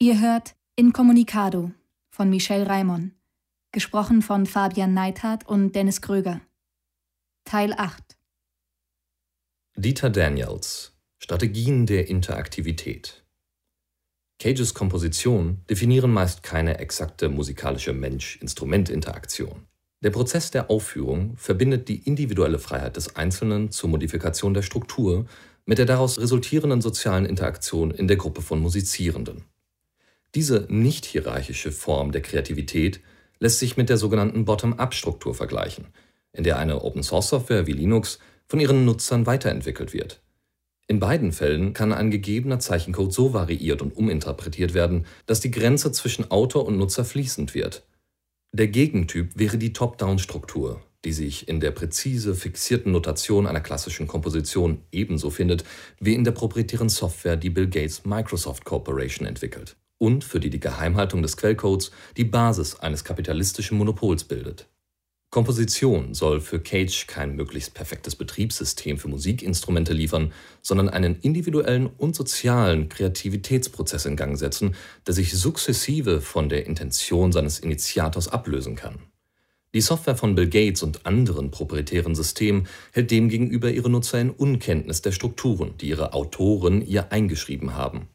Ihr hört Incommunicado von Michel Raimon, gesprochen von Fabian Neithardt und Dennis Kröger. Teil 8 Dieter Daniels Strategien der Interaktivität Cages Kompositionen definieren meist keine exakte musikalische Mensch-Instrument-Interaktion. Der Prozess der Aufführung verbindet die individuelle Freiheit des Einzelnen zur Modifikation der Struktur mit der daraus resultierenden sozialen Interaktion in der Gruppe von Musizierenden. Diese nicht-hierarchische Form der Kreativität lässt sich mit der sogenannten Bottom-up-Struktur vergleichen, in der eine Open-Source-Software wie Linux von ihren Nutzern weiterentwickelt wird. In beiden Fällen kann ein gegebener Zeichencode so variiert und uminterpretiert werden, dass die Grenze zwischen Autor und Nutzer fließend wird. Der Gegentyp wäre die Top-Down-Struktur, die sich in der präzise fixierten Notation einer klassischen Komposition ebenso findet wie in der proprietären Software, die Bill Gates Microsoft Corporation entwickelt und für die die Geheimhaltung des Quellcodes die Basis eines kapitalistischen Monopols bildet. Komposition soll für Cage kein möglichst perfektes Betriebssystem für Musikinstrumente liefern, sondern einen individuellen und sozialen Kreativitätsprozess in Gang setzen, der sich sukzessive von der Intention seines Initiators ablösen kann. Die Software von Bill Gates und anderen proprietären Systemen hält demgegenüber ihre Nutzer in Unkenntnis der Strukturen, die ihre Autoren ihr eingeschrieben haben.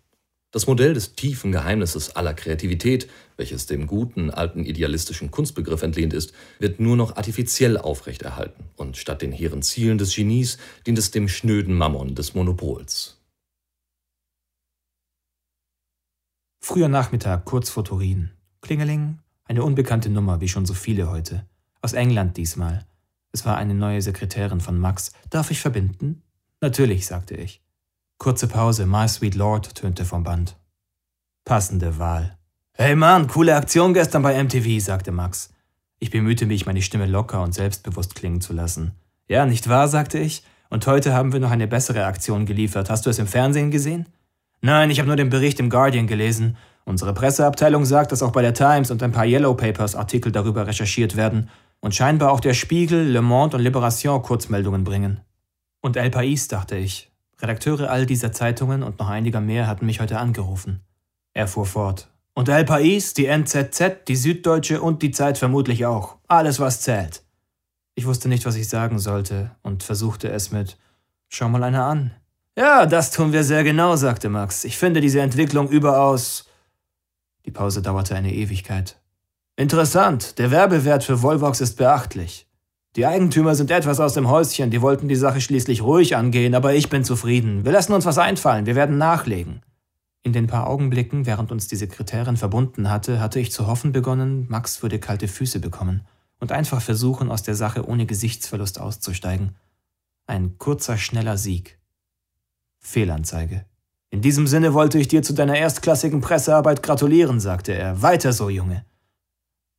Das Modell des tiefen Geheimnisses aller Kreativität, welches dem guten alten idealistischen Kunstbegriff entlehnt ist, wird nur noch artifiziell aufrechterhalten und statt den hehren Zielen des Genies dient es dem schnöden Mammon des Monopols. Früher Nachmittag, kurz vor Turin. Klingeling, eine unbekannte Nummer, wie schon so viele heute. Aus England diesmal. Es war eine neue Sekretärin von Max. Darf ich verbinden? Natürlich, sagte ich. Kurze Pause, My Sweet Lord tönte vom Band. Passende Wahl. Hey Mann, coole Aktion gestern bei MTV, sagte Max. Ich bemühte mich, meine Stimme locker und selbstbewusst klingen zu lassen. Ja, nicht wahr, sagte ich. Und heute haben wir noch eine bessere Aktion geliefert. Hast du es im Fernsehen gesehen? Nein, ich habe nur den Bericht im Guardian gelesen. Unsere Presseabteilung sagt, dass auch bei der Times und ein paar Yellow Papers Artikel darüber recherchiert werden und scheinbar auch der Spiegel, Le Monde und Libération Kurzmeldungen bringen. Und El País, dachte ich. Redakteure all dieser Zeitungen und noch einiger mehr hatten mich heute angerufen. Er fuhr fort. Und El País, die NZZ, die Süddeutsche und die Zeit vermutlich auch. Alles, was zählt. Ich wusste nicht, was ich sagen sollte und versuchte es mit Schau mal einer an. Ja, das tun wir sehr genau, sagte Max. Ich finde diese Entwicklung überaus. Die Pause dauerte eine Ewigkeit. Interessant, der Werbewert für Volvox ist beachtlich. Die Eigentümer sind etwas aus dem Häuschen, die wollten die Sache schließlich ruhig angehen, aber ich bin zufrieden. Wir lassen uns was einfallen, wir werden nachlegen. In den paar Augenblicken, während uns die Sekretärin verbunden hatte, hatte ich zu hoffen begonnen, Max würde kalte Füße bekommen und einfach versuchen, aus der Sache ohne Gesichtsverlust auszusteigen. Ein kurzer, schneller Sieg. Fehlanzeige. In diesem Sinne wollte ich dir zu deiner erstklassigen Pressearbeit gratulieren, sagte er. Weiter so, Junge.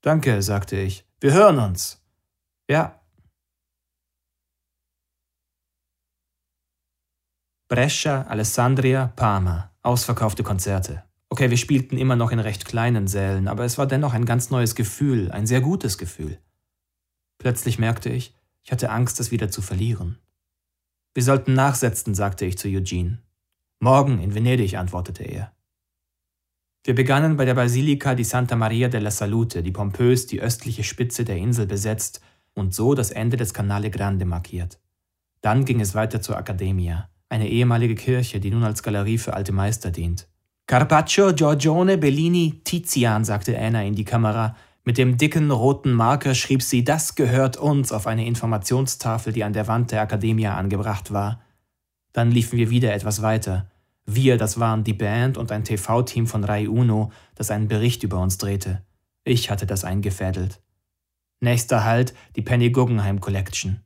Danke, sagte ich. Wir hören uns. Ja, Brescia, Alessandria, Parma. Ausverkaufte Konzerte. Okay, wir spielten immer noch in recht kleinen Sälen, aber es war dennoch ein ganz neues Gefühl, ein sehr gutes Gefühl. Plötzlich merkte ich, ich hatte Angst, es wieder zu verlieren. Wir sollten nachsetzen, sagte ich zu Eugene. Morgen in Venedig, antwortete er. Wir begannen bei der Basilika di Santa Maria della Salute, die pompös die östliche Spitze der Insel besetzt und so das Ende des Canale Grande markiert. Dann ging es weiter zur Accademia eine ehemalige Kirche, die nun als Galerie für alte Meister dient. Carpaccio, Giorgione, Bellini, Tizian, sagte Anna in die Kamera. Mit dem dicken roten Marker schrieb sie, das gehört uns auf eine Informationstafel, die an der Wand der Academia angebracht war. Dann liefen wir wieder etwas weiter. Wir, das waren die Band und ein TV-Team von Rai Uno, das einen Bericht über uns drehte. Ich hatte das eingefädelt. Nächster Halt, die Penny Guggenheim Collection.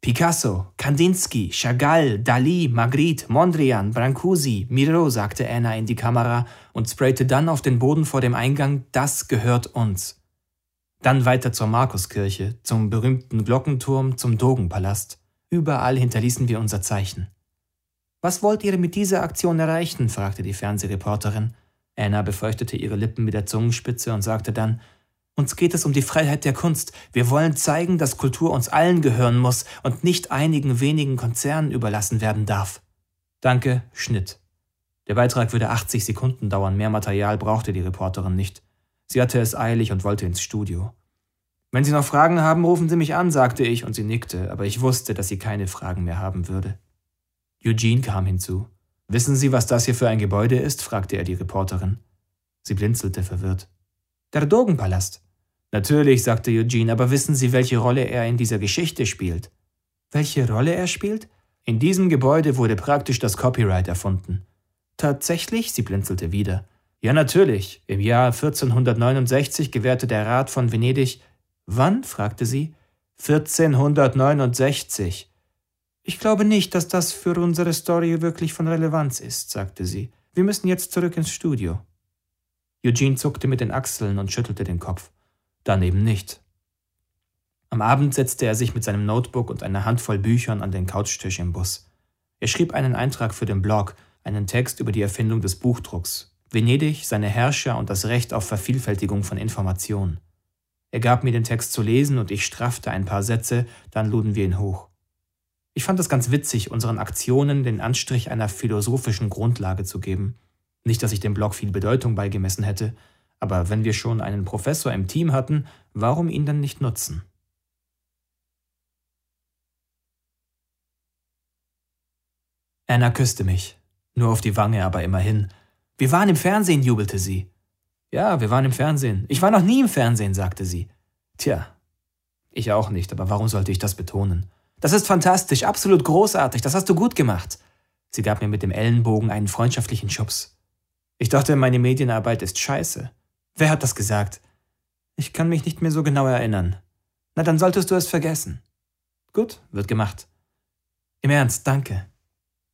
Picasso, Kandinsky, Chagall, Dali, Magritte, Mondrian, Brancusi, Miro, sagte Anna in die Kamera und sprayte dann auf den Boden vor dem Eingang, das gehört uns. Dann weiter zur Markuskirche, zum berühmten Glockenturm, zum Dogenpalast. Überall hinterließen wir unser Zeichen. Was wollt ihr mit dieser Aktion erreichen? fragte die Fernsehreporterin. Anna befeuchtete ihre Lippen mit der Zungenspitze und sagte dann, uns geht es um die Freiheit der Kunst. Wir wollen zeigen, dass Kultur uns allen gehören muss und nicht einigen wenigen Konzernen überlassen werden darf. Danke, Schnitt. Der Beitrag würde 80 Sekunden dauern, mehr Material brauchte die Reporterin nicht. Sie hatte es eilig und wollte ins Studio. Wenn Sie noch Fragen haben, rufen Sie mich an, sagte ich, und sie nickte, aber ich wusste, dass sie keine Fragen mehr haben würde. Eugene kam hinzu. Wissen Sie, was das hier für ein Gebäude ist? fragte er die Reporterin. Sie blinzelte verwirrt. Der Dogenpalast. Natürlich, sagte Eugene, aber wissen Sie, welche Rolle er in dieser Geschichte spielt? Welche Rolle er spielt? In diesem Gebäude wurde praktisch das Copyright erfunden. Tatsächlich? Sie blinzelte wieder. Ja, natürlich. Im Jahr 1469 gewährte der Rat von Venedig Wann? fragte sie. 1469. Ich glaube nicht, dass das für unsere Story wirklich von Relevanz ist, sagte sie. Wir müssen jetzt zurück ins Studio. Eugene zuckte mit den Achseln und schüttelte den Kopf. Dann eben nicht. Am Abend setzte er sich mit seinem Notebook und einer Handvoll Büchern an den Couchtisch im Bus. Er schrieb einen Eintrag für den Blog, einen Text über die Erfindung des Buchdrucks, Venedig, seine Herrscher und das Recht auf Vervielfältigung von Informationen. Er gab mir den Text zu lesen und ich straffte ein paar Sätze, dann luden wir ihn hoch. Ich fand es ganz witzig, unseren Aktionen den Anstrich einer philosophischen Grundlage zu geben. Nicht, dass ich dem Blog viel Bedeutung beigemessen hätte, aber wenn wir schon einen Professor im Team hatten, warum ihn dann nicht nutzen? Anna küsste mich, nur auf die Wange, aber immerhin. Wir waren im Fernsehen, jubelte sie. Ja, wir waren im Fernsehen. Ich war noch nie im Fernsehen, sagte sie. Tja, ich auch nicht, aber warum sollte ich das betonen? Das ist fantastisch, absolut großartig, das hast du gut gemacht. Sie gab mir mit dem Ellenbogen einen freundschaftlichen Schubs. Ich dachte, meine Medienarbeit ist scheiße. Wer hat das gesagt? Ich kann mich nicht mehr so genau erinnern. Na, dann solltest du es vergessen. Gut, wird gemacht. Im Ernst, danke.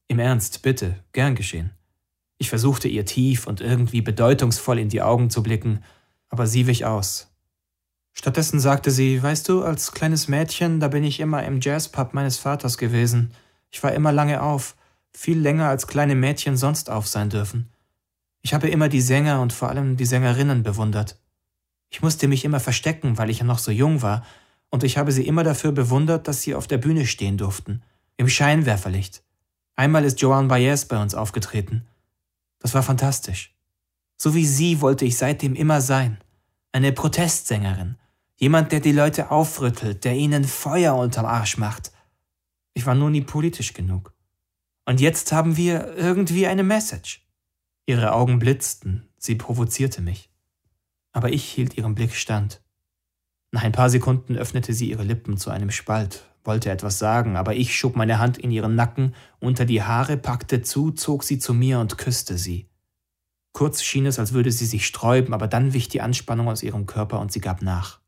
Im Ernst, bitte, gern geschehen. Ich versuchte ihr tief und irgendwie bedeutungsvoll in die Augen zu blicken, aber sie wich aus. Stattdessen sagte sie, weißt du, als kleines Mädchen, da bin ich immer im Jazzpub meines Vaters gewesen. Ich war immer lange auf, viel länger als kleine Mädchen sonst auf sein dürfen. Ich habe immer die Sänger und vor allem die Sängerinnen bewundert. Ich musste mich immer verstecken, weil ich ja noch so jung war, und ich habe sie immer dafür bewundert, dass sie auf der Bühne stehen durften, im Scheinwerferlicht. Einmal ist Joan Baez bei uns aufgetreten. Das war fantastisch. So wie sie wollte ich seitdem immer sein. Eine Protestsängerin. Jemand, der die Leute aufrüttelt, der ihnen Feuer unterm Arsch macht. Ich war nur nie politisch genug. Und jetzt haben wir irgendwie eine Message. Ihre Augen blitzten, sie provozierte mich. Aber ich hielt ihrem Blick stand. Nach ein paar Sekunden öffnete sie ihre Lippen zu einem Spalt, wollte etwas sagen, aber ich schob meine Hand in ihren Nacken, unter die Haare, packte zu, zog sie zu mir und küsste sie. Kurz schien es, als würde sie sich sträuben, aber dann wich die Anspannung aus ihrem Körper und sie gab nach.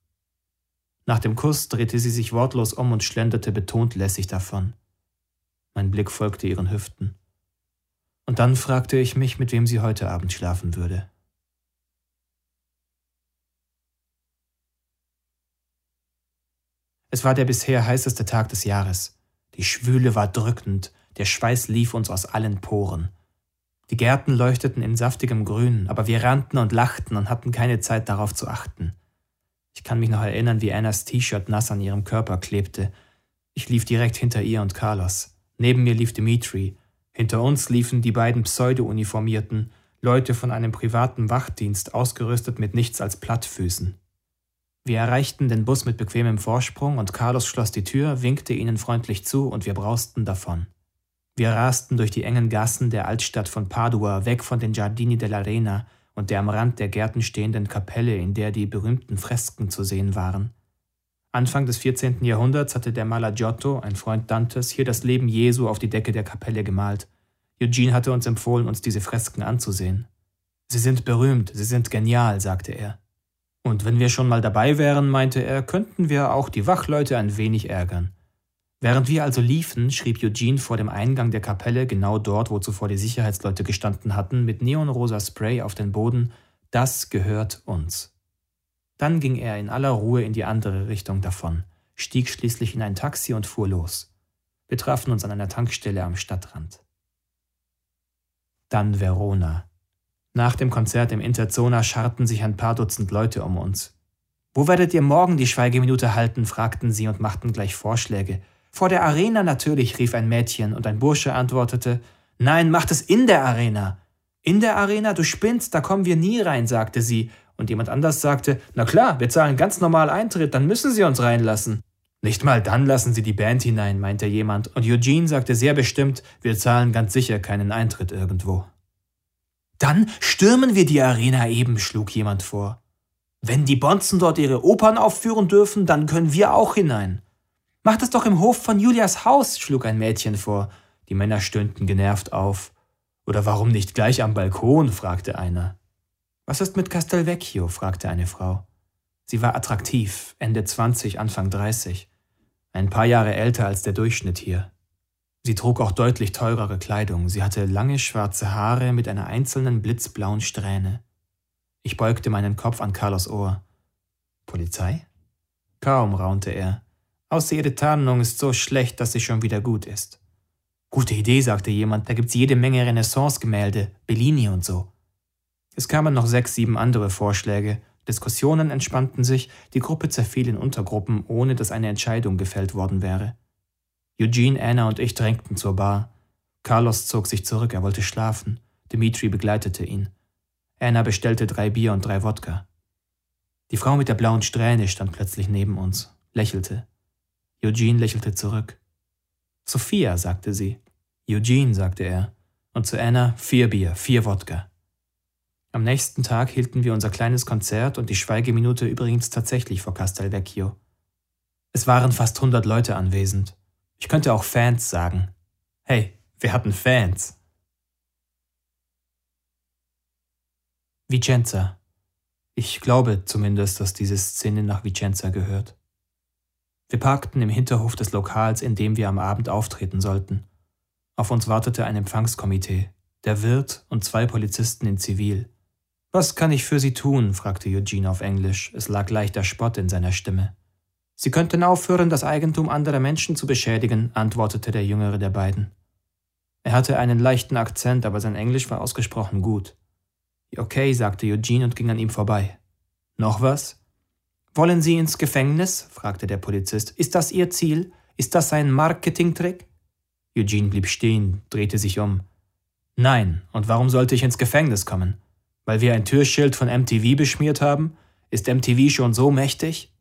Nach dem Kuss drehte sie sich wortlos um und schlenderte betont lässig davon. Mein Blick folgte ihren Hüften. Und dann fragte ich mich, mit wem sie heute Abend schlafen würde. Es war der bisher heißeste Tag des Jahres. Die Schwüle war drückend, der Schweiß lief uns aus allen Poren. Die Gärten leuchteten in saftigem Grün, aber wir rannten und lachten und hatten keine Zeit darauf zu achten. Ich kann mich noch erinnern, wie Annas T-Shirt nass an ihrem Körper klebte. Ich lief direkt hinter ihr und Carlos. Neben mir lief Dimitri. Hinter uns liefen die beiden Pseudo-Uniformierten, Leute von einem privaten Wachdienst, ausgerüstet mit nichts als Plattfüßen. Wir erreichten den Bus mit bequemem Vorsprung und Carlos schloss die Tür, winkte ihnen freundlich zu und wir brausten davon. Wir rasten durch die engen Gassen der Altstadt von Padua, weg von den Giardini dell'Arena und der am Rand der Gärten stehenden Kapelle, in der die berühmten Fresken zu sehen waren. Anfang des 14. Jahrhunderts hatte der Maler Giotto, ein Freund Dantes, hier das Leben Jesu auf die Decke der Kapelle gemalt. Eugene hatte uns empfohlen, uns diese Fresken anzusehen. Sie sind berühmt, sie sind genial, sagte er. Und wenn wir schon mal dabei wären, meinte er, könnten wir auch die Wachleute ein wenig ärgern. Während wir also liefen, schrieb Eugene vor dem Eingang der Kapelle, genau dort, wo zuvor die Sicherheitsleute gestanden hatten, mit neonrosa Spray auf den Boden, das gehört uns. Dann ging er in aller Ruhe in die andere Richtung davon, stieg schließlich in ein Taxi und fuhr los. Wir trafen uns an einer Tankstelle am Stadtrand. Dann Verona. Nach dem Konzert im Interzona scharten sich ein paar Dutzend Leute um uns. Wo werdet ihr morgen die Schweigeminute halten? fragten sie und machten gleich Vorschläge. Vor der Arena natürlich, rief ein Mädchen, und ein Bursche antwortete Nein, macht es in der Arena. In der Arena, du spinnst, da kommen wir nie rein, sagte sie, und jemand anders sagte, na klar, wir zahlen ganz normal Eintritt, dann müssen Sie uns reinlassen. Nicht mal dann lassen Sie die Band hinein, meinte jemand, und Eugene sagte sehr bestimmt, wir zahlen ganz sicher keinen Eintritt irgendwo. Dann stürmen wir die Arena eben, schlug jemand vor. Wenn die Bonzen dort ihre Opern aufführen dürfen, dann können wir auch hinein. Mach das doch im Hof von Julias Haus, schlug ein Mädchen vor. Die Männer stöhnten genervt auf. Oder warum nicht gleich am Balkon? fragte einer. Was ist mit Castelvecchio? fragte eine Frau. Sie war attraktiv, Ende 20, Anfang 30, ein paar Jahre älter als der Durchschnitt hier. Sie trug auch deutlich teurere Kleidung, sie hatte lange schwarze Haare mit einer einzelnen blitzblauen Strähne. Ich beugte meinen Kopf an Carlos Ohr. Polizei? Kaum, raunte er. Außer ihre Tarnung ist so schlecht, dass sie schon wieder gut ist. Gute Idee, sagte jemand, da gibt's jede Menge Renaissance-Gemälde, Bellini und so. Es kamen noch sechs, sieben andere Vorschläge, Diskussionen entspannten sich, die Gruppe zerfiel in Untergruppen, ohne dass eine Entscheidung gefällt worden wäre. Eugene, Anna und ich drängten zur Bar. Carlos zog sich zurück, er wollte schlafen. Dimitri begleitete ihn. Anna bestellte drei Bier und drei Wodka. Die Frau mit der blauen Strähne stand plötzlich neben uns, lächelte. Eugene lächelte zurück. Sophia, sagte sie. Eugene, sagte er. Und zu Anna vier Bier, vier Wodka. Am nächsten Tag hielten wir unser kleines Konzert und die Schweigeminute übrigens tatsächlich vor Castelvecchio. Es waren fast hundert Leute anwesend. Ich könnte auch Fans sagen. Hey, wir hatten Fans. Vicenza. Ich glaube zumindest, dass diese Szene nach Vicenza gehört. Wir parkten im Hinterhof des Lokals, in dem wir am Abend auftreten sollten. Auf uns wartete ein Empfangskomitee, der Wirt und zwei Polizisten in Zivil. Was kann ich für Sie tun? fragte Eugene auf Englisch. Es lag leichter Spott in seiner Stimme. Sie könnten aufhören, das Eigentum anderer Menschen zu beschädigen, antwortete der jüngere der beiden. Er hatte einen leichten Akzent, aber sein Englisch war ausgesprochen gut. Okay, sagte Eugene und ging an ihm vorbei. Noch was? Wollen Sie ins Gefängnis? fragte der Polizist. Ist das Ihr Ziel? Ist das ein Marketingtrick? Eugene blieb stehen, drehte sich um. Nein, und warum sollte ich ins Gefängnis kommen? Weil wir ein Türschild von MTV beschmiert haben? Ist MTV schon so mächtig?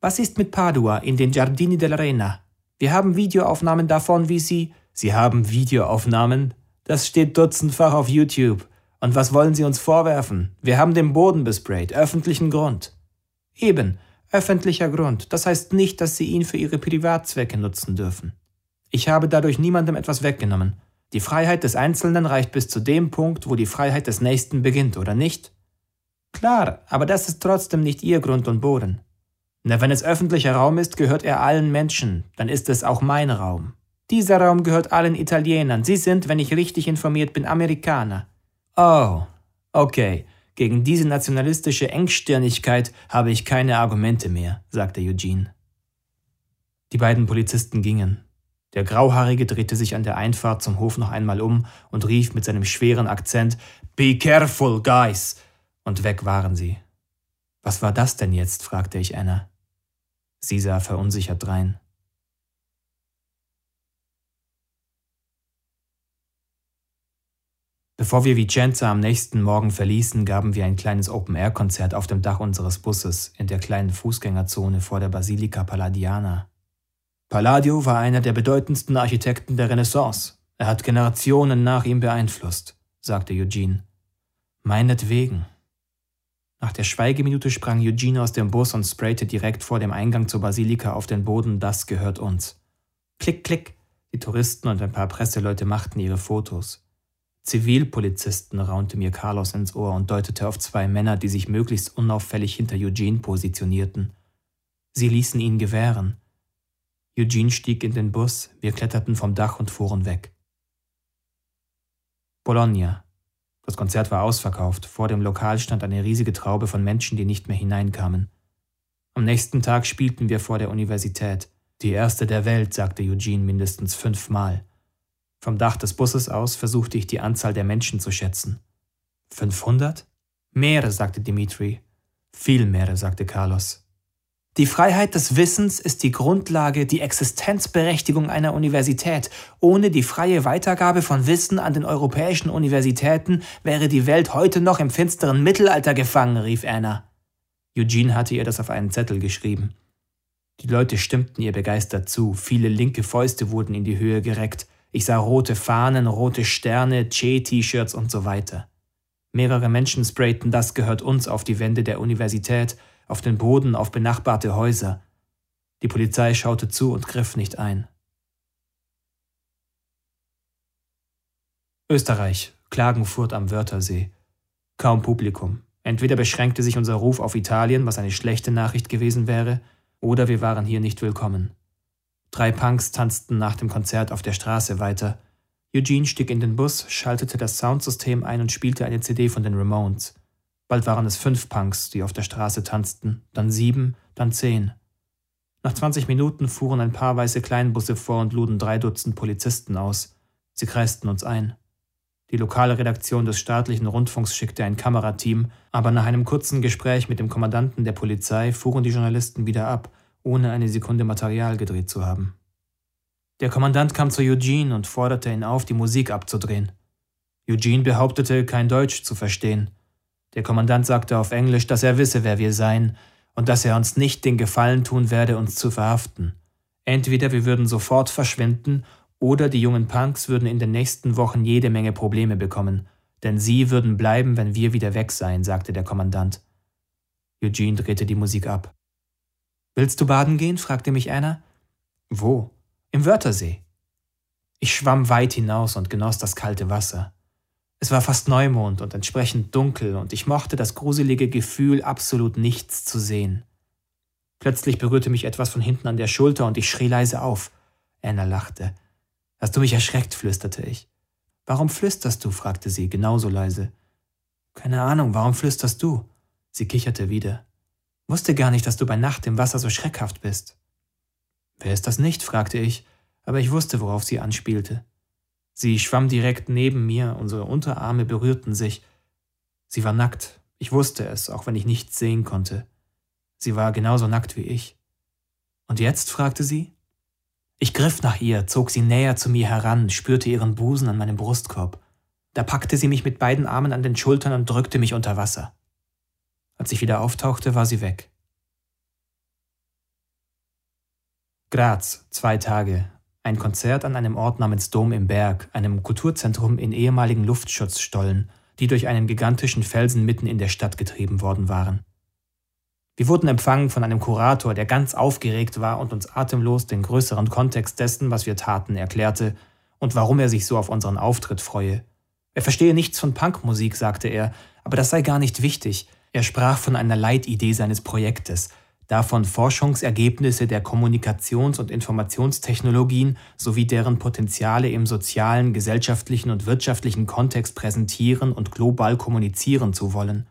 Was ist mit Padua in den Giardini dell'Arena? Wir haben Videoaufnahmen davon, wie Sie. Sie haben Videoaufnahmen? Das steht dutzendfach auf YouTube. Und was wollen Sie uns vorwerfen? Wir haben den Boden besprayt, öffentlichen Grund. Eben, öffentlicher Grund. Das heißt nicht, dass Sie ihn für Ihre Privatzwecke nutzen dürfen. Ich habe dadurch niemandem etwas weggenommen. Die Freiheit des Einzelnen reicht bis zu dem Punkt, wo die Freiheit des Nächsten beginnt, oder nicht? Klar, aber das ist trotzdem nicht Ihr Grund und Boden. Na, wenn es öffentlicher Raum ist, gehört er allen Menschen, dann ist es auch mein Raum. Dieser Raum gehört allen Italienern. Sie sind, wenn ich richtig informiert bin, Amerikaner. Oh, okay. Gegen diese nationalistische Engstirnigkeit habe ich keine Argumente mehr, sagte Eugene. Die beiden Polizisten gingen. Der Grauhaarige drehte sich an der Einfahrt zum Hof noch einmal um und rief mit seinem schweren Akzent Be careful, guys! Und weg waren sie. Was war das denn jetzt? fragte ich Anna. Sie sah verunsichert drein. Bevor wir Vicenza am nächsten Morgen verließen, gaben wir ein kleines Open-Air-Konzert auf dem Dach unseres Busses in der kleinen Fußgängerzone vor der Basilika Palladiana. Palladio war einer der bedeutendsten Architekten der Renaissance. Er hat Generationen nach ihm beeinflusst, sagte Eugene. Meinetwegen. Nach der Schweigeminute sprang Eugene aus dem Bus und sprayte direkt vor dem Eingang zur Basilika auf den Boden, das gehört uns. Klick, klick. Die Touristen und ein paar Presseleute machten ihre Fotos. Zivilpolizisten, raunte mir Carlos ins Ohr und deutete auf zwei Männer, die sich möglichst unauffällig hinter Eugene positionierten. Sie ließen ihn gewähren. Eugene stieg in den Bus, wir kletterten vom Dach und fuhren weg. Bologna. Das Konzert war ausverkauft, vor dem Lokal stand eine riesige Traube von Menschen, die nicht mehr hineinkamen. Am nächsten Tag spielten wir vor der Universität. Die erste der Welt, sagte Eugene mindestens fünfmal. Vom Dach des Busses aus versuchte ich die Anzahl der Menschen zu schätzen. 500? Mehrere, sagte Dimitri. Viel mehrere, sagte Carlos. Die Freiheit des Wissens ist die Grundlage, die Existenzberechtigung einer Universität. Ohne die freie Weitergabe von Wissen an den europäischen Universitäten wäre die Welt heute noch im finsteren Mittelalter gefangen, rief Anna. Eugene hatte ihr das auf einen Zettel geschrieben. Die Leute stimmten ihr begeistert zu, viele linke Fäuste wurden in die Höhe gereckt. Ich sah rote Fahnen, rote Sterne, Che-T-Shirts und so weiter. Mehrere Menschen sprayten Das gehört uns auf die Wände der Universität, auf den Boden, auf benachbarte Häuser. Die Polizei schaute zu und griff nicht ein. Österreich, Klagenfurt am Wörthersee. Kaum Publikum. Entweder beschränkte sich unser Ruf auf Italien, was eine schlechte Nachricht gewesen wäre, oder wir waren hier nicht willkommen. Drei Punks tanzten nach dem Konzert auf der Straße weiter, Eugene stieg in den Bus, schaltete das Soundsystem ein und spielte eine CD von den Ramones. Bald waren es fünf Punks, die auf der Straße tanzten, dann sieben, dann zehn. Nach 20 Minuten fuhren ein paar weiße Kleinbusse vor und luden drei Dutzend Polizisten aus. Sie kreisten uns ein. Die lokale Redaktion des staatlichen Rundfunks schickte ein Kamerateam, aber nach einem kurzen Gespräch mit dem Kommandanten der Polizei fuhren die Journalisten wieder ab, ohne eine Sekunde Material gedreht zu haben. Der Kommandant kam zu Eugene und forderte ihn auf, die Musik abzudrehen. Eugene behauptete, kein Deutsch zu verstehen. Der Kommandant sagte auf Englisch, dass er wisse, wer wir seien und dass er uns nicht den Gefallen tun werde, uns zu verhaften. Entweder wir würden sofort verschwinden oder die jungen Punks würden in den nächsten Wochen jede Menge Probleme bekommen, denn sie würden bleiben, wenn wir wieder weg seien, sagte der Kommandant. Eugene drehte die Musik ab. Willst du baden gehen? fragte mich Anna. Wo? Im Wörthersee. Ich schwamm weit hinaus und genoss das kalte Wasser. Es war fast Neumond und entsprechend dunkel, und ich mochte das gruselige Gefühl, absolut nichts zu sehen. Plötzlich berührte mich etwas von hinten an der Schulter und ich schrie leise auf. Anna lachte. Hast du mich erschreckt? flüsterte ich. Warum flüsterst du? fragte sie, genauso leise. Keine Ahnung, warum flüsterst du? Sie kicherte wieder. Wusste gar nicht, dass du bei Nacht im Wasser so schreckhaft bist. Wer ist das nicht? fragte ich, aber ich wusste, worauf sie anspielte. Sie schwamm direkt neben mir, unsere Unterarme berührten sich. Sie war nackt, ich wusste es, auch wenn ich nichts sehen konnte. Sie war genauso nackt wie ich. Und jetzt? fragte sie. Ich griff nach ihr, zog sie näher zu mir heran, spürte ihren Busen an meinem Brustkorb. Da packte sie mich mit beiden Armen an den Schultern und drückte mich unter Wasser. Als ich wieder auftauchte, war sie weg. Graz, zwei Tage. Ein Konzert an einem Ort namens Dom im Berg, einem Kulturzentrum in ehemaligen Luftschutzstollen, die durch einen gigantischen Felsen mitten in der Stadt getrieben worden waren. Wir wurden empfangen von einem Kurator, der ganz aufgeregt war und uns atemlos den größeren Kontext dessen, was wir taten, erklärte und warum er sich so auf unseren Auftritt freue. Er verstehe nichts von Punkmusik, sagte er, aber das sei gar nicht wichtig. Er sprach von einer Leitidee seines Projektes, davon Forschungsergebnisse der Kommunikations- und Informationstechnologien sowie deren Potenziale im sozialen, gesellschaftlichen und wirtschaftlichen Kontext präsentieren und global kommunizieren zu wollen.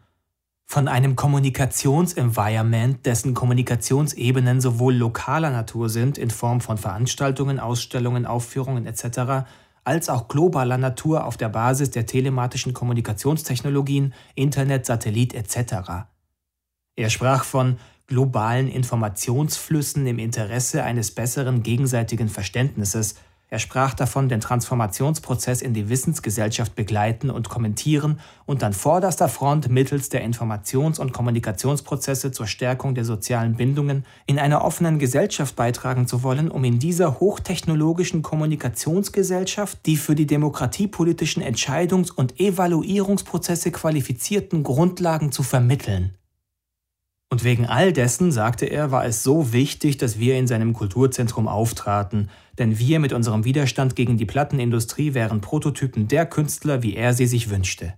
Von einem Kommunikationsenvironment, dessen Kommunikationsebenen sowohl lokaler Natur sind in Form von Veranstaltungen, Ausstellungen, Aufführungen etc., als auch globaler Natur auf der Basis der telematischen Kommunikationstechnologien, Internet, Satellit etc. Er sprach von globalen Informationsflüssen im Interesse eines besseren gegenseitigen Verständnisses. Er sprach davon, den Transformationsprozess in die Wissensgesellschaft begleiten und kommentieren und an vorderster Front mittels der Informations- und Kommunikationsprozesse zur Stärkung der sozialen Bindungen in einer offenen Gesellschaft beitragen zu wollen, um in dieser hochtechnologischen Kommunikationsgesellschaft die für die demokratiepolitischen Entscheidungs- und Evaluierungsprozesse qualifizierten Grundlagen zu vermitteln. Und wegen all dessen, sagte er, war es so wichtig, dass wir in seinem Kulturzentrum auftraten, denn wir mit unserem Widerstand gegen die Plattenindustrie wären Prototypen der Künstler, wie er sie sich wünschte.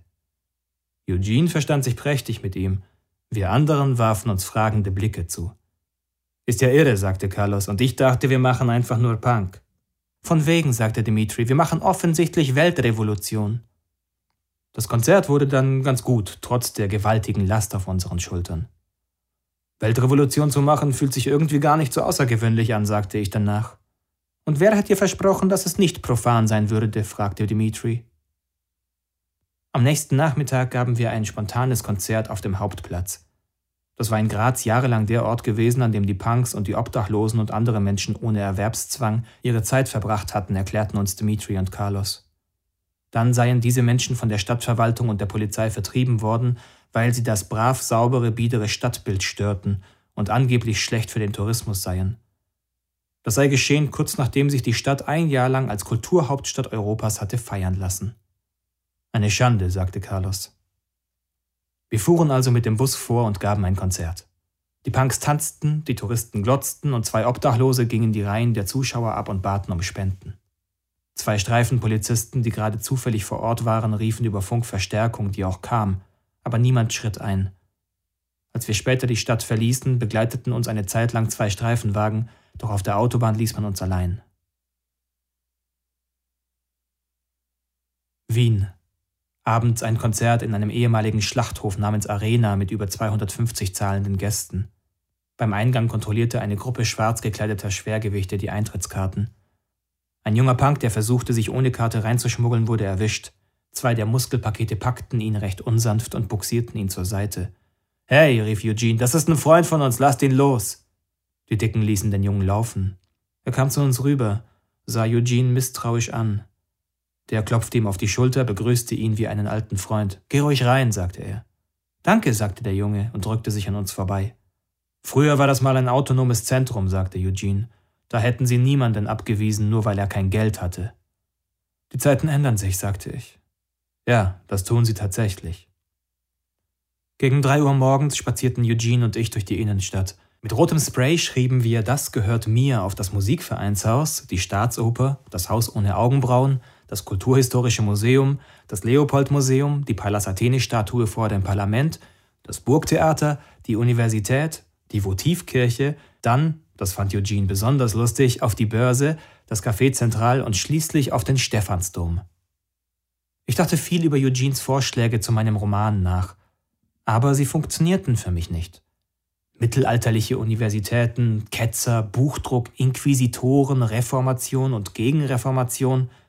Eugene verstand sich prächtig mit ihm, wir anderen warfen uns fragende Blicke zu. Ist ja irre, sagte Carlos, und ich dachte, wir machen einfach nur Punk. Von wegen, sagte Dimitri, wir machen offensichtlich Weltrevolution. Das Konzert wurde dann ganz gut, trotz der gewaltigen Last auf unseren Schultern. Weltrevolution zu machen fühlt sich irgendwie gar nicht so außergewöhnlich an, sagte ich danach. Und wer hat dir versprochen, dass es nicht profan sein würde? fragte Dimitri. Am nächsten Nachmittag gaben wir ein spontanes Konzert auf dem Hauptplatz. Das war in Graz jahrelang der Ort gewesen, an dem die Punks und die Obdachlosen und andere Menschen ohne Erwerbszwang ihre Zeit verbracht hatten, erklärten uns Dimitri und Carlos. Dann seien diese Menschen von der Stadtverwaltung und der Polizei vertrieben worden, weil sie das brav saubere, biedere Stadtbild störten und angeblich schlecht für den Tourismus seien. Das sei geschehen kurz nachdem sich die Stadt ein Jahr lang als Kulturhauptstadt Europas hatte feiern lassen. Eine Schande, sagte Carlos. Wir fuhren also mit dem Bus vor und gaben ein Konzert. Die Punks tanzten, die Touristen glotzten und zwei Obdachlose gingen die Reihen der Zuschauer ab und baten um Spenden. Zwei Streifenpolizisten, die gerade zufällig vor Ort waren, riefen über Funk Verstärkung, die auch kam, aber niemand schritt ein. Als wir später die Stadt verließen, begleiteten uns eine Zeit lang zwei Streifenwagen, doch auf der Autobahn ließ man uns allein. Wien. Abends ein Konzert in einem ehemaligen Schlachthof namens Arena mit über 250 zahlenden Gästen. Beim Eingang kontrollierte eine Gruppe schwarz gekleideter Schwergewichte die Eintrittskarten. Ein junger Punk, der versuchte, sich ohne Karte reinzuschmuggeln, wurde erwischt. Zwei der Muskelpakete packten ihn recht unsanft und buxierten ihn zur Seite. Hey, rief Eugene, das ist ein Freund von uns, lasst ihn los. Die Dicken ließen den Jungen laufen. Er kam zu uns rüber, sah Eugene misstrauisch an. Der klopfte ihm auf die Schulter, begrüßte ihn wie einen alten Freund. Geh ruhig rein, sagte er. Danke, sagte der Junge und drückte sich an uns vorbei. Früher war das mal ein autonomes Zentrum, sagte Eugene. Da hätten sie niemanden abgewiesen, nur weil er kein Geld hatte. Die Zeiten ändern sich, sagte ich. Ja, das tun sie tatsächlich. Gegen drei Uhr morgens spazierten Eugene und ich durch die Innenstadt. Mit rotem Spray schrieben wir Das gehört mir auf das Musikvereinshaus, die Staatsoper, das Haus ohne Augenbrauen, das Kulturhistorische Museum, das Leopold-Museum, die Pallas Athene-Statue vor dem Parlament, das Burgtheater, die Universität, die Votivkirche, dann, das fand Eugene besonders lustig, auf die Börse, das Café Zentral und schließlich auf den Stephansdom. Ich dachte viel über Eugenes Vorschläge zu meinem Roman nach, aber sie funktionierten für mich nicht. Mittelalterliche Universitäten, Ketzer, Buchdruck, Inquisitoren, Reformation und Gegenreformation –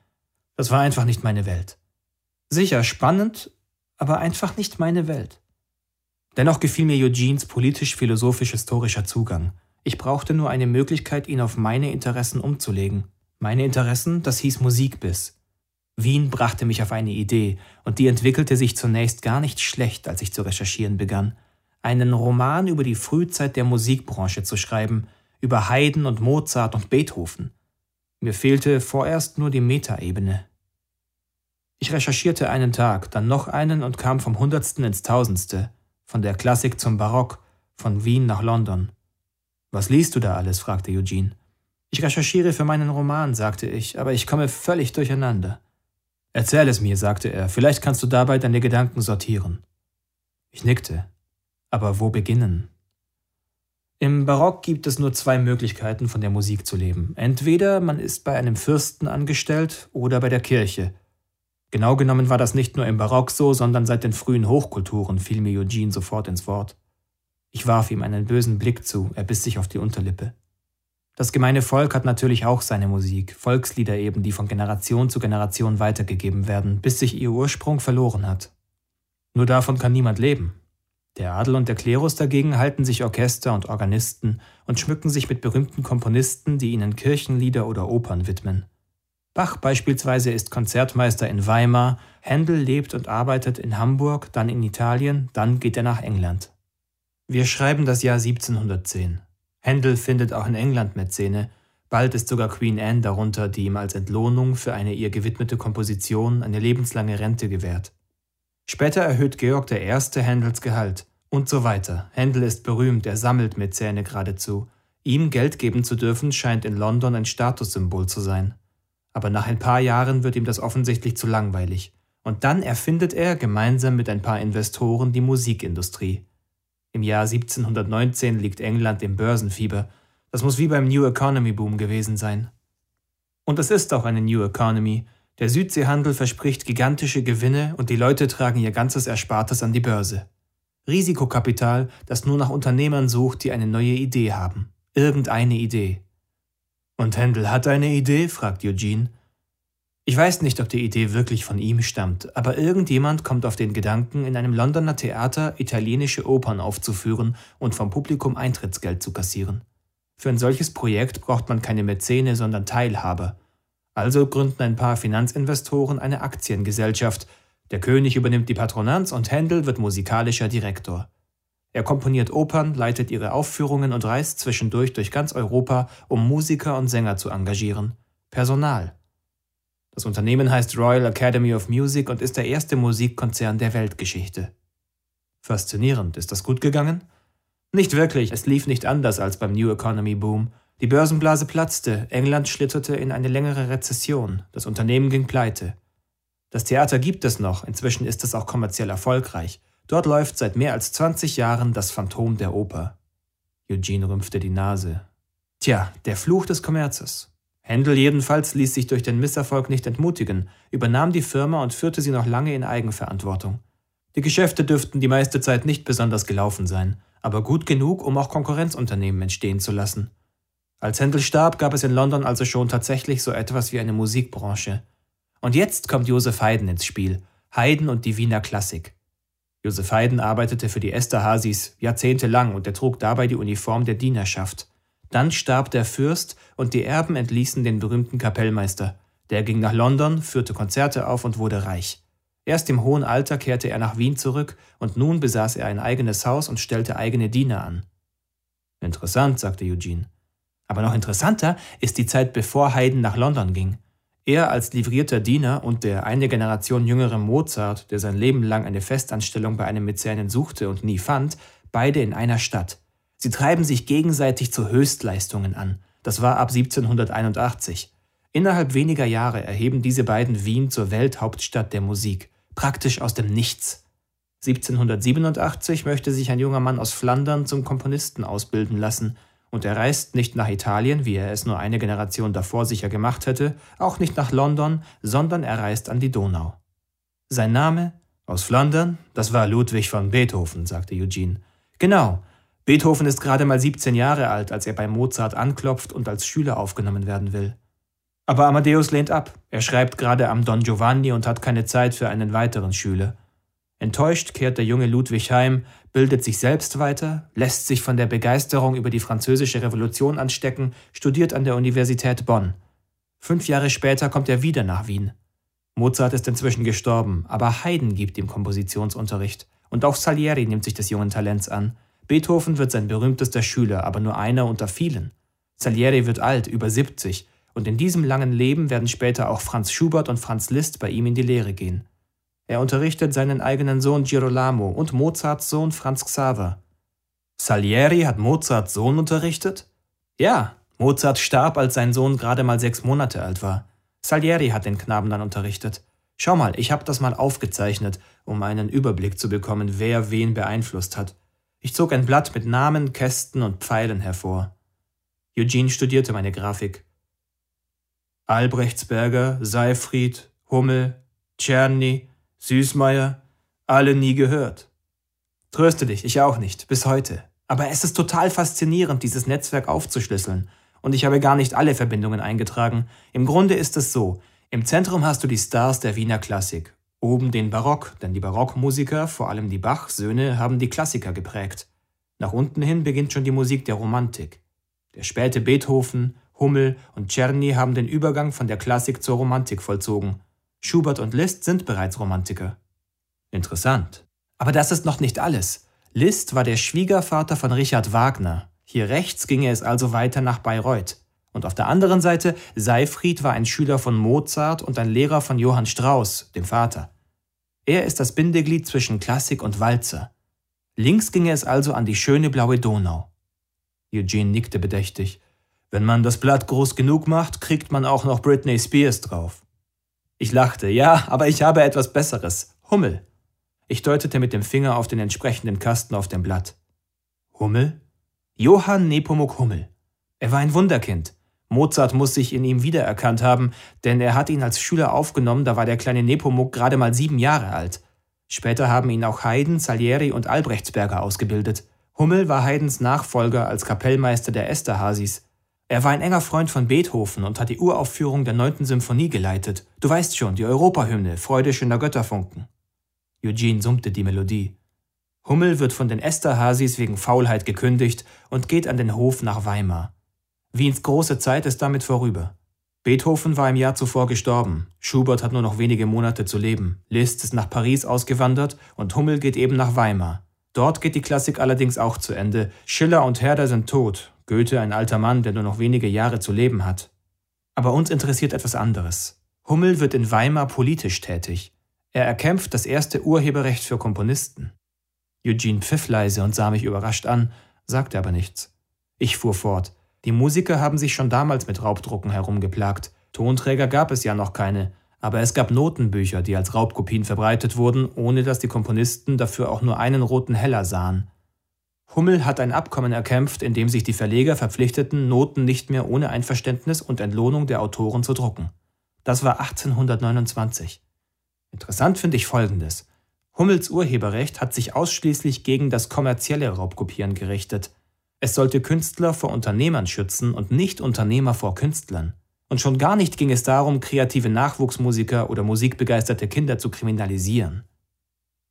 das war einfach nicht meine Welt. Sicher spannend, aber einfach nicht meine Welt. Dennoch gefiel mir Eugenes politisch-philosophisch-historischer Zugang. Ich brauchte nur eine Möglichkeit, ihn auf meine Interessen umzulegen. Meine Interessen, das hieß Musikbiss. Wien brachte mich auf eine Idee, und die entwickelte sich zunächst gar nicht schlecht, als ich zu recherchieren begann. Einen Roman über die Frühzeit der Musikbranche zu schreiben, über Haydn und Mozart und Beethoven. Mir fehlte vorerst nur die Metaebene. Ich recherchierte einen Tag, dann noch einen und kam vom Hundertsten ins Tausendste, von der Klassik zum Barock, von Wien nach London. Was liest du da alles? fragte Eugene. Ich recherchiere für meinen Roman, sagte ich, aber ich komme völlig durcheinander. Erzähl es mir, sagte er, vielleicht kannst du dabei deine Gedanken sortieren. Ich nickte. Aber wo beginnen? Im Barock gibt es nur zwei Möglichkeiten, von der Musik zu leben. Entweder man ist bei einem Fürsten angestellt oder bei der Kirche. Genau genommen war das nicht nur im Barock so, sondern seit den frühen Hochkulturen fiel mir Eugene sofort ins Wort. Ich warf ihm einen bösen Blick zu, er biss sich auf die Unterlippe. Das gemeine Volk hat natürlich auch seine Musik, Volkslieder eben, die von Generation zu Generation weitergegeben werden, bis sich ihr Ursprung verloren hat. Nur davon kann niemand leben. Der Adel und der Klerus dagegen halten sich Orchester und Organisten und schmücken sich mit berühmten Komponisten, die ihnen Kirchenlieder oder Opern widmen. Bach beispielsweise ist Konzertmeister in Weimar, Händel lebt und arbeitet in Hamburg, dann in Italien, dann geht er nach England. Wir schreiben das Jahr 1710. Händel findet auch in England Mäzene, bald ist sogar Queen Anne darunter, die ihm als Entlohnung für eine ihr gewidmete Komposition eine lebenslange Rente gewährt. Später erhöht Georg I. Händels Gehalt und so weiter. Händel ist berühmt, er sammelt Mäzene geradezu. Ihm Geld geben zu dürfen, scheint in London ein Statussymbol zu sein. Aber nach ein paar Jahren wird ihm das offensichtlich zu langweilig. Und dann erfindet er gemeinsam mit ein paar Investoren die Musikindustrie. Im Jahr 1719 liegt England im Börsenfieber. Das muss wie beim New Economy Boom gewesen sein. Und es ist auch eine New Economy, der Südseehandel verspricht gigantische Gewinne und die Leute tragen ihr ganzes Erspartes an die Börse. Risikokapital, das nur nach Unternehmern sucht, die eine neue Idee haben. Irgendeine Idee. Und Händel hat eine Idee? fragt Eugene. Ich weiß nicht, ob die Idee wirklich von ihm stammt, aber irgendjemand kommt auf den Gedanken, in einem Londoner Theater italienische Opern aufzuführen und vom Publikum Eintrittsgeld zu kassieren. Für ein solches Projekt braucht man keine Mäzene, sondern Teilhaber. Also gründen ein paar Finanzinvestoren eine Aktiengesellschaft. Der König übernimmt die Patronanz und Händel wird musikalischer Direktor. Er komponiert Opern, leitet ihre Aufführungen und reist zwischendurch durch ganz Europa, um Musiker und Sänger zu engagieren. Personal. Das Unternehmen heißt Royal Academy of Music und ist der erste Musikkonzern der Weltgeschichte. Faszinierend. Ist das gut gegangen? Nicht wirklich, es lief nicht anders als beim New Economy Boom. Die Börsenblase platzte, England schlitterte in eine längere Rezession, das Unternehmen ging pleite. Das Theater gibt es noch, inzwischen ist es auch kommerziell erfolgreich. Dort läuft seit mehr als 20 Jahren das Phantom der Oper. Eugene rümpfte die Nase. Tja, der Fluch des Kommerzes. Händel jedenfalls ließ sich durch den Misserfolg nicht entmutigen, übernahm die Firma und führte sie noch lange in Eigenverantwortung. Die Geschäfte dürften die meiste Zeit nicht besonders gelaufen sein, aber gut genug, um auch Konkurrenzunternehmen entstehen zu lassen. Als Händel starb, gab es in London also schon tatsächlich so etwas wie eine Musikbranche. Und jetzt kommt Josef Haydn ins Spiel, Haydn und die Wiener Klassik. Josef Haydn arbeitete für die Esterhazys jahrzehntelang und er trug dabei die Uniform der Dienerschaft. Dann starb der Fürst und die Erben entließen den berühmten Kapellmeister. Der ging nach London, führte Konzerte auf und wurde reich. Erst im hohen Alter kehrte er nach Wien zurück und nun besaß er ein eigenes Haus und stellte eigene Diener an. Interessant, sagte Eugene. Aber noch interessanter ist die Zeit, bevor Haydn nach London ging. Er als livrierter Diener und der eine Generation jüngere Mozart, der sein Leben lang eine Festanstellung bei einem Mäzenen suchte und nie fand, beide in einer Stadt. Sie treiben sich gegenseitig zu Höchstleistungen an. Das war ab 1781. Innerhalb weniger Jahre erheben diese beiden Wien zur Welthauptstadt der Musik praktisch aus dem Nichts. 1787 möchte sich ein junger Mann aus Flandern zum Komponisten ausbilden lassen, und er reist nicht nach Italien, wie er es nur eine Generation davor sicher gemacht hätte, auch nicht nach London, sondern er reist an die Donau. Sein Name? Aus Flandern? Das war Ludwig von Beethoven, sagte Eugene. Genau. Beethoven ist gerade mal 17 Jahre alt, als er bei Mozart anklopft und als Schüler aufgenommen werden will. Aber Amadeus lehnt ab. Er schreibt gerade am Don Giovanni und hat keine Zeit für einen weiteren Schüler. Enttäuscht kehrt der junge Ludwig heim, bildet sich selbst weiter, lässt sich von der Begeisterung über die französische Revolution anstecken, studiert an der Universität Bonn. Fünf Jahre später kommt er wieder nach Wien. Mozart ist inzwischen gestorben, aber Haydn gibt ihm Kompositionsunterricht. Und auch Salieri nimmt sich des jungen Talents an. Beethoven wird sein berühmtester Schüler, aber nur einer unter vielen. Salieri wird alt, über 70, und in diesem langen Leben werden später auch Franz Schubert und Franz Liszt bei ihm in die Lehre gehen. Er unterrichtet seinen eigenen Sohn Girolamo und Mozarts Sohn Franz Xaver. Salieri hat Mozarts Sohn unterrichtet? Ja, Mozart starb, als sein Sohn gerade mal sechs Monate alt war. Salieri hat den Knaben dann unterrichtet. Schau mal, ich habe das mal aufgezeichnet, um einen Überblick zu bekommen, wer wen beeinflusst hat. Ich zog ein Blatt mit Namen, Kästen und Pfeilen hervor. Eugene studierte meine Grafik. Albrechtsberger, Seifried, Hummel, Czerny, Süßmeier, alle nie gehört. Tröste dich, ich auch nicht, bis heute. Aber es ist total faszinierend, dieses Netzwerk aufzuschlüsseln. Und ich habe gar nicht alle Verbindungen eingetragen. Im Grunde ist es so. Im Zentrum hast du die Stars der Wiener Klassik. Oben den Barock, denn die Barockmusiker, vor allem die Bach-Söhne, haben die Klassiker geprägt. Nach unten hin beginnt schon die Musik der Romantik. Der späte Beethoven, Hummel und Czerny haben den Übergang von der Klassik zur Romantik vollzogen. Schubert und Liszt sind bereits Romantiker. Interessant. Aber das ist noch nicht alles. Liszt war der Schwiegervater von Richard Wagner. Hier rechts ginge es also weiter nach Bayreuth. Und auf der anderen Seite, Seifried war ein Schüler von Mozart und ein Lehrer von Johann Strauss, dem Vater. Er ist das Bindeglied zwischen Klassik und Walzer. Links ginge es also an die schöne blaue Donau. Eugene nickte bedächtig. Wenn man das Blatt groß genug macht, kriegt man auch noch Britney Spears drauf. Ich lachte, ja, aber ich habe etwas Besseres. Hummel. Ich deutete mit dem Finger auf den entsprechenden Kasten auf dem Blatt. Hummel? Johann Nepomuk Hummel. Er war ein Wunderkind. Mozart muss sich in ihm wiedererkannt haben, denn er hat ihn als Schüler aufgenommen, da war der kleine Nepomuk gerade mal sieben Jahre alt. Später haben ihn auch Haydn, Salieri und Albrechtsberger ausgebildet. Hummel war Haydns Nachfolger als Kapellmeister der Esterhazys. Er war ein enger Freund von Beethoven und hat die Uraufführung der neunten Symphonie geleitet. Du weißt schon, die Europahymne, Freude schöner Götterfunken. Eugene summte die Melodie. Hummel wird von den Esterhazys wegen Faulheit gekündigt und geht an den Hof nach Weimar. Wiens große Zeit ist damit vorüber. Beethoven war im Jahr zuvor gestorben, Schubert hat nur noch wenige Monate zu leben, Liszt ist nach Paris ausgewandert und Hummel geht eben nach Weimar. Dort geht die Klassik allerdings auch zu Ende. Schiller und Herder sind tot, Goethe ein alter Mann, der nur noch wenige Jahre zu leben hat. Aber uns interessiert etwas anderes. Hummel wird in Weimar politisch tätig. Er erkämpft das erste Urheberrecht für Komponisten. Eugene pfiff leise und sah mich überrascht an, sagte aber nichts. Ich fuhr fort. Die Musiker haben sich schon damals mit Raubdrucken herumgeplagt. Tonträger gab es ja noch keine, aber es gab Notenbücher, die als Raubkopien verbreitet wurden, ohne dass die Komponisten dafür auch nur einen roten Heller sahen. Hummel hat ein Abkommen erkämpft, in dem sich die Verleger verpflichteten, Noten nicht mehr ohne Einverständnis und Entlohnung der Autoren zu drucken. Das war 1829. Interessant finde ich Folgendes. Hummels Urheberrecht hat sich ausschließlich gegen das kommerzielle Raubkopieren gerichtet. Es sollte Künstler vor Unternehmern schützen und nicht Unternehmer vor Künstlern. Und schon gar nicht ging es darum, kreative Nachwuchsmusiker oder musikbegeisterte Kinder zu kriminalisieren.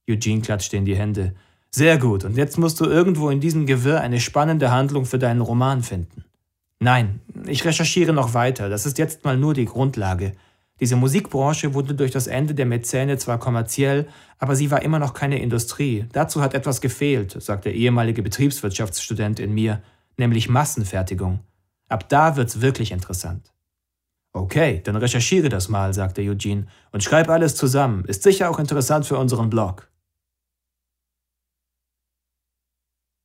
Eugene klatschte in die Hände. Sehr gut, und jetzt musst du irgendwo in diesem Gewirr eine spannende Handlung für deinen Roman finden. Nein, ich recherchiere noch weiter, das ist jetzt mal nur die Grundlage. Diese Musikbranche wurde durch das Ende der Mäzene zwar kommerziell, aber sie war immer noch keine Industrie. Dazu hat etwas gefehlt, sagt der ehemalige Betriebswirtschaftsstudent in mir, nämlich Massenfertigung. Ab da wird's wirklich interessant. Okay, dann recherchiere das mal, sagte Eugene, und schreib alles zusammen. Ist sicher auch interessant für unseren Blog.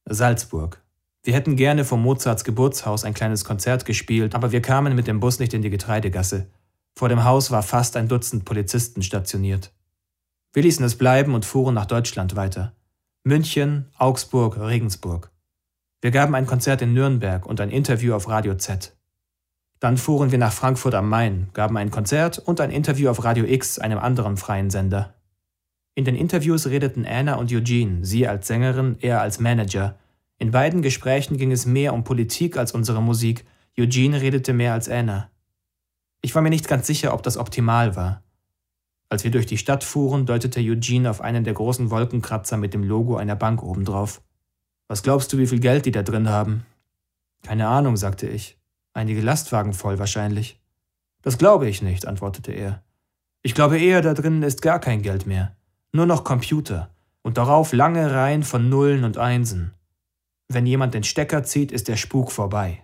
Salzburg. Wir hätten gerne vom Mozarts Geburtshaus ein kleines Konzert gespielt, aber wir kamen mit dem Bus nicht in die Getreidegasse. Vor dem Haus war fast ein Dutzend Polizisten stationiert. Wir ließen es bleiben und fuhren nach Deutschland weiter. München, Augsburg, Regensburg. Wir gaben ein Konzert in Nürnberg und ein Interview auf Radio Z. Dann fuhren wir nach Frankfurt am Main, gaben ein Konzert und ein Interview auf Radio X, einem anderen freien Sender. In den Interviews redeten Anna und Eugene, sie als Sängerin, er als Manager. In beiden Gesprächen ging es mehr um Politik als unsere Musik. Eugene redete mehr als Anna. Ich war mir nicht ganz sicher, ob das optimal war. Als wir durch die Stadt fuhren, deutete Eugene auf einen der großen Wolkenkratzer mit dem Logo einer Bank obendrauf. Was glaubst du, wie viel Geld die da drin haben? Keine Ahnung, sagte ich. Einige Lastwagen voll wahrscheinlich. Das glaube ich nicht, antwortete er. Ich glaube eher, da drinnen ist gar kein Geld mehr. Nur noch Computer. Und darauf lange Reihen von Nullen und Einsen. Wenn jemand den Stecker zieht, ist der Spuk vorbei.